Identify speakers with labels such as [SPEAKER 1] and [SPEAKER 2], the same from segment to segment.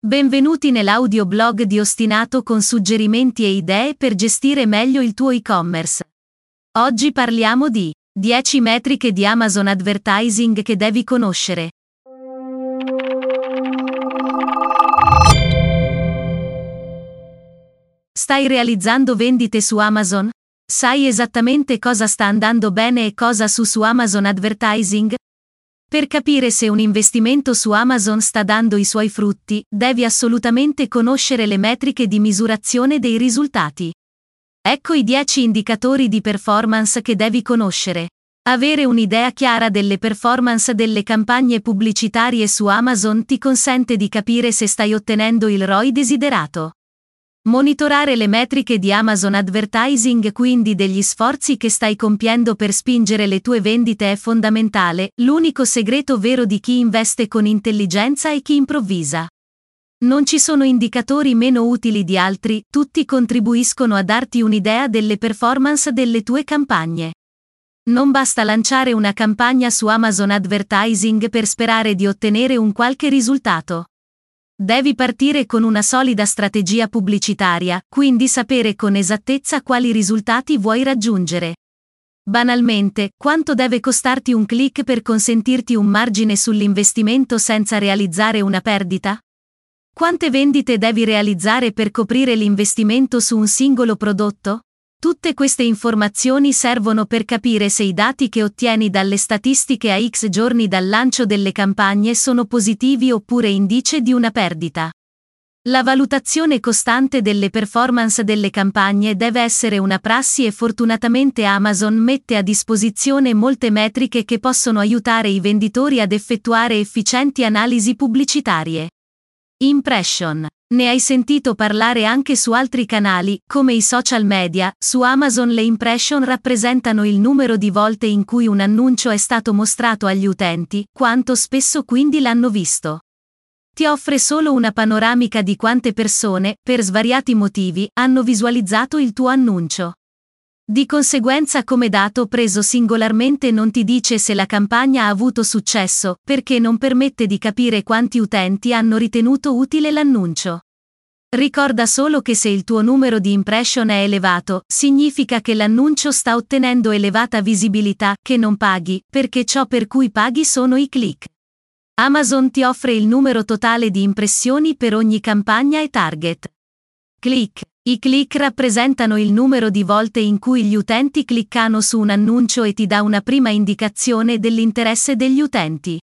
[SPEAKER 1] Benvenuti nell'audioblog di Ostinato con suggerimenti e idee per gestire meglio il tuo e-commerce. Oggi parliamo di 10 metriche di Amazon Advertising che devi conoscere. Stai realizzando vendite su Amazon? Sai esattamente cosa sta andando bene e cosa su su Amazon Advertising? Per capire se un investimento su Amazon sta dando i suoi frutti, devi assolutamente conoscere le metriche di misurazione dei risultati. Ecco i 10 indicatori di performance che devi conoscere. Avere un'idea chiara delle performance delle campagne pubblicitarie su Amazon ti consente di capire se stai ottenendo il ROI desiderato. Monitorare le metriche di Amazon Advertising quindi degli sforzi che stai compiendo per spingere le tue vendite è fondamentale, l'unico segreto vero di chi investe con intelligenza e chi improvvisa. Non ci sono indicatori meno utili di altri, tutti contribuiscono a darti un'idea delle performance delle tue campagne. Non basta lanciare una campagna su Amazon Advertising per sperare di ottenere un qualche risultato. Devi partire con una solida strategia pubblicitaria, quindi sapere con esattezza quali risultati vuoi raggiungere. Banalmente, quanto deve costarti un click per consentirti un margine sull'investimento senza realizzare una perdita? Quante vendite devi realizzare per coprire l'investimento su un singolo prodotto? Tutte queste informazioni servono per capire se i dati che ottieni dalle statistiche a X giorni dal lancio delle campagne sono positivi oppure indice di una perdita. La valutazione costante delle performance delle campagne deve essere una prassi e fortunatamente Amazon mette a disposizione molte metriche che possono aiutare i venditori ad effettuare efficienti analisi pubblicitarie. Impression. Ne hai sentito parlare anche su altri canali, come i social media, su Amazon le impression rappresentano il numero di volte in cui un annuncio è stato mostrato agli utenti, quanto spesso quindi l'hanno visto. Ti offre solo una panoramica di quante persone, per svariati motivi, hanno visualizzato il tuo annuncio. Di conseguenza come dato preso singolarmente non ti dice se la campagna ha avuto successo, perché non permette di capire quanti utenti hanno ritenuto utile l'annuncio. Ricorda solo che se il tuo numero di impression è elevato, significa che l'annuncio sta ottenendo elevata visibilità, che non paghi, perché ciò per cui paghi sono i click. Amazon ti offre il numero totale di impressioni per ogni campagna e target. Click. I click rappresentano il numero di volte in cui gli utenti cliccano su un annuncio e ti dà una prima indicazione dell'interesse degli utenti.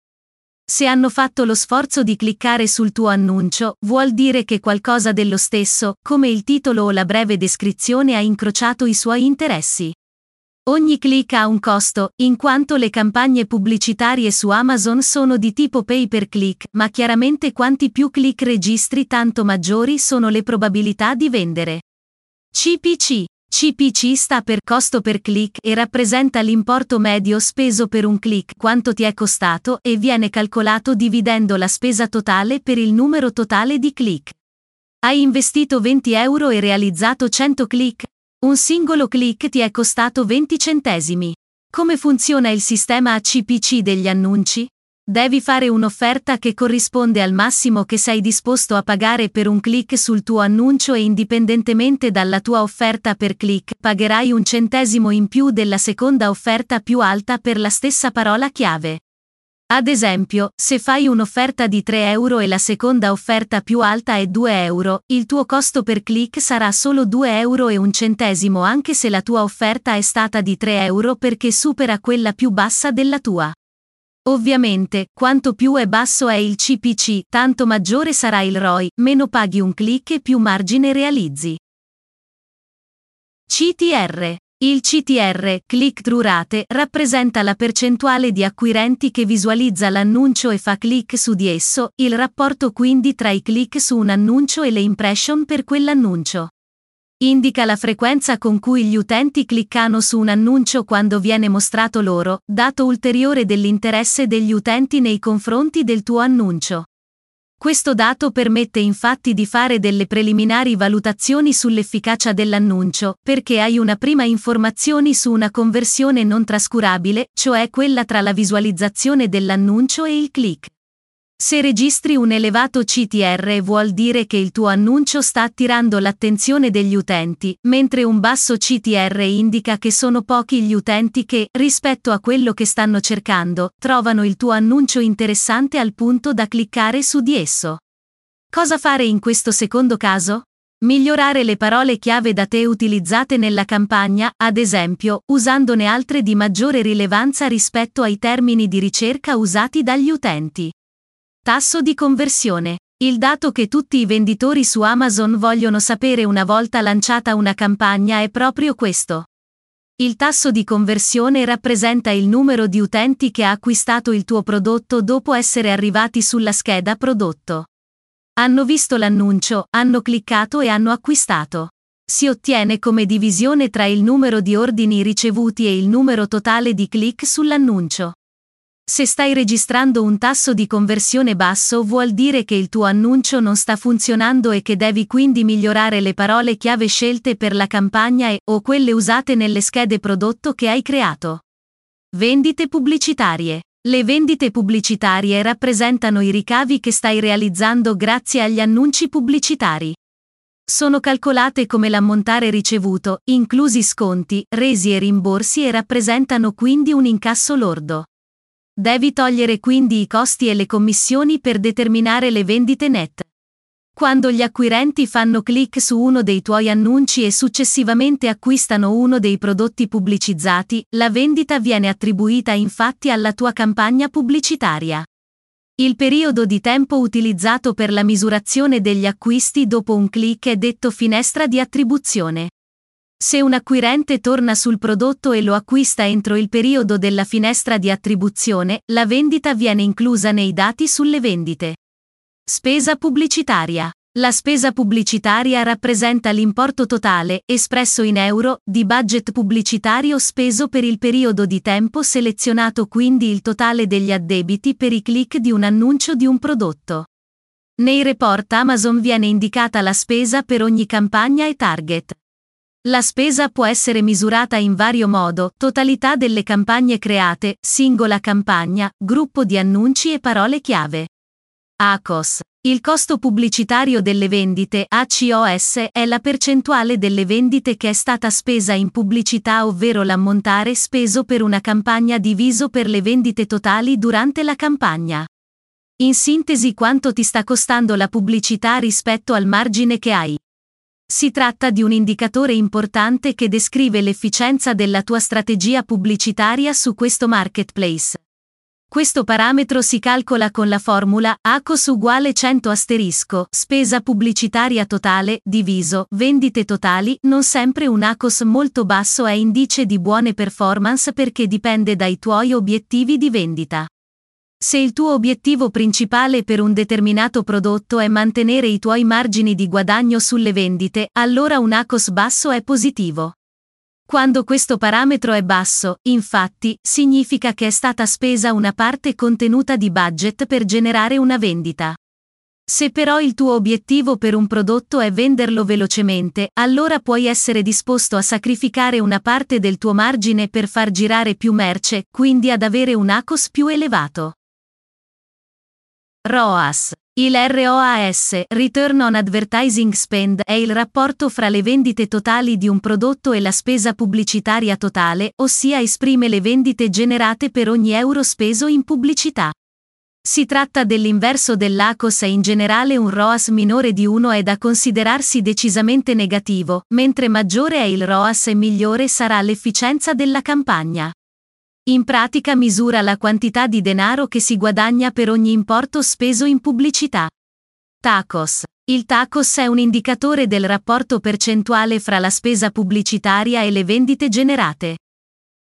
[SPEAKER 1] Se hanno fatto lo sforzo di cliccare sul tuo annuncio, vuol dire che qualcosa dello stesso, come il titolo o la breve descrizione, ha incrociato i suoi interessi. Ogni click ha un costo, in quanto le campagne pubblicitarie su Amazon sono di tipo pay per click, ma chiaramente quanti più click registri tanto maggiori sono le probabilità di vendere. CPC. CPC sta per costo per click e rappresenta l'importo medio speso per un click, quanto ti è costato e viene calcolato dividendo la spesa totale per il numero totale di click. Hai investito 20 euro e realizzato 100 click? Un singolo click ti è costato 20 centesimi. Come funziona il sistema ACPC degli annunci? Devi fare un'offerta che corrisponde al massimo che sei disposto a pagare per un click sul tuo annuncio e indipendentemente dalla tua offerta per click, pagherai un centesimo in più della seconda offerta più alta per la stessa parola chiave. Ad esempio, se fai un'offerta di 3 euro e la seconda offerta più alta è 2 euro, il tuo costo per click sarà solo 2 euro e un centesimo anche se la tua offerta è stata di 3 euro perché supera quella più bassa della tua. Ovviamente, quanto più è basso è il CPC, tanto maggiore sarà il ROI, meno paghi un click e più margine realizzi. CTR il CTR, click-through rate, rappresenta la percentuale di acquirenti che visualizza l'annuncio e fa click su di esso, il rapporto quindi tra i click su un annuncio e le impression per quell'annuncio. Indica la frequenza con cui gli utenti cliccano su un annuncio quando viene mostrato loro, dato ulteriore dell'interesse degli utenti nei confronti del tuo annuncio. Questo dato permette infatti di fare delle preliminari valutazioni sull'efficacia dell'annuncio, perché hai una prima informazione su una conversione non trascurabile, cioè quella tra la visualizzazione dell'annuncio e il click. Se registri un elevato CTR vuol dire che il tuo annuncio sta attirando l'attenzione degli utenti, mentre un basso CTR indica che sono pochi gli utenti che, rispetto a quello che stanno cercando, trovano il tuo annuncio interessante al punto da cliccare su di esso. Cosa fare in questo secondo caso? Migliorare le parole chiave da te utilizzate nella campagna, ad esempio, usandone altre di maggiore rilevanza rispetto ai termini di ricerca usati dagli utenti. Tasso di conversione. Il dato che tutti i venditori su Amazon vogliono sapere una volta lanciata una campagna è proprio questo. Il tasso di conversione rappresenta il numero di utenti che ha acquistato il tuo prodotto dopo essere arrivati sulla scheda prodotto. Hanno visto l'annuncio, hanno cliccato e hanno acquistato. Si ottiene come divisione tra il numero di ordini ricevuti e il numero totale di click sull'annuncio. Se stai registrando un tasso di conversione basso vuol dire che il tuo annuncio non sta funzionando e che devi quindi migliorare le parole chiave scelte per la campagna e o quelle usate nelle schede prodotto che hai creato. Vendite pubblicitarie. Le vendite pubblicitarie rappresentano i ricavi che stai realizzando grazie agli annunci pubblicitari. Sono calcolate come l'ammontare ricevuto, inclusi sconti, resi e rimborsi e rappresentano quindi un incasso lordo. Devi togliere quindi i costi e le commissioni per determinare le vendite net. Quando gli acquirenti fanno clic su uno dei tuoi annunci e successivamente acquistano uno dei prodotti pubblicizzati, la vendita viene attribuita infatti alla tua campagna pubblicitaria. Il periodo di tempo utilizzato per la misurazione degli acquisti dopo un clic è detto finestra di attribuzione. Se un acquirente torna sul prodotto e lo acquista entro il periodo della finestra di attribuzione, la vendita viene inclusa nei dati sulle vendite. Spesa pubblicitaria. La spesa pubblicitaria rappresenta l'importo totale, espresso in euro, di budget pubblicitario speso per il periodo di tempo selezionato quindi il totale degli addebiti per i click di un annuncio di un prodotto. Nei report Amazon viene indicata la spesa per ogni campagna e target. La spesa può essere misurata in vario modo, totalità delle campagne create, singola campagna, gruppo di annunci e parole chiave. ACOS. Il costo pubblicitario delle vendite ACOS è la percentuale delle vendite che è stata spesa in pubblicità ovvero l'ammontare speso per una campagna diviso per le vendite totali durante la campagna. In sintesi quanto ti sta costando la pubblicità rispetto al margine che hai. Si tratta di un indicatore importante che descrive l'efficienza della tua strategia pubblicitaria su questo marketplace. Questo parametro si calcola con la formula ACOS uguale 100 asterisco, spesa pubblicitaria totale, diviso, vendite totali, non sempre un ACOS molto basso è indice di buone performance perché dipende dai tuoi obiettivi di vendita. Se il tuo obiettivo principale per un determinato prodotto è mantenere i tuoi margini di guadagno sulle vendite, allora un ACOS basso è positivo. Quando questo parametro è basso, infatti, significa che è stata spesa una parte contenuta di budget per generare una vendita. Se però il tuo obiettivo per un prodotto è venderlo velocemente, allora puoi essere disposto a sacrificare una parte del tuo margine per far girare più merce, quindi ad avere un ACOS più elevato. ROAS il ROAS, Return on Advertising Spend, è il rapporto fra le vendite totali di un prodotto e la spesa pubblicitaria totale, ossia esprime le vendite generate per ogni euro speso in pubblicità. Si tratta dell'inverso dell'ACOS e in generale un ROAS minore di 1 è da considerarsi decisamente negativo, mentre maggiore è il ROAS e migliore sarà l'efficienza della campagna. In pratica misura la quantità di denaro che si guadagna per ogni importo speso in pubblicità. TACOS. Il TACOS è un indicatore del rapporto percentuale fra la spesa pubblicitaria e le vendite generate.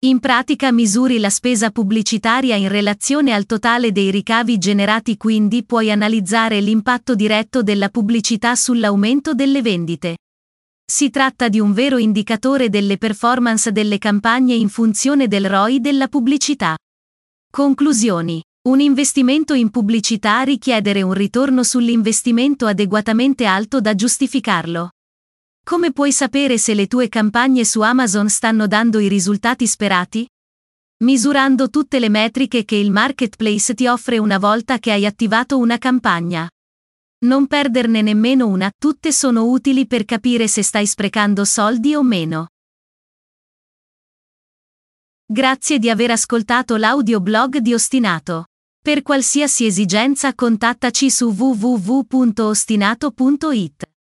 [SPEAKER 1] In pratica misuri la spesa pubblicitaria in relazione al totale dei ricavi generati quindi puoi analizzare l'impatto diretto della pubblicità sull'aumento delle vendite. Si tratta di un vero indicatore delle performance delle campagne in funzione del ROI della pubblicità. Conclusioni. Un investimento in pubblicità richiede un ritorno sull'investimento adeguatamente alto da giustificarlo. Come puoi sapere se le tue campagne su Amazon stanno dando i risultati sperati? misurando tutte le metriche che il marketplace ti offre una volta che hai attivato una campagna. Non perderne nemmeno una, tutte sono utili per capire se stai sprecando soldi o meno. Grazie di aver ascoltato l'audioblog di Ostinato. Per qualsiasi esigenza contattaci su www.ostinato.it.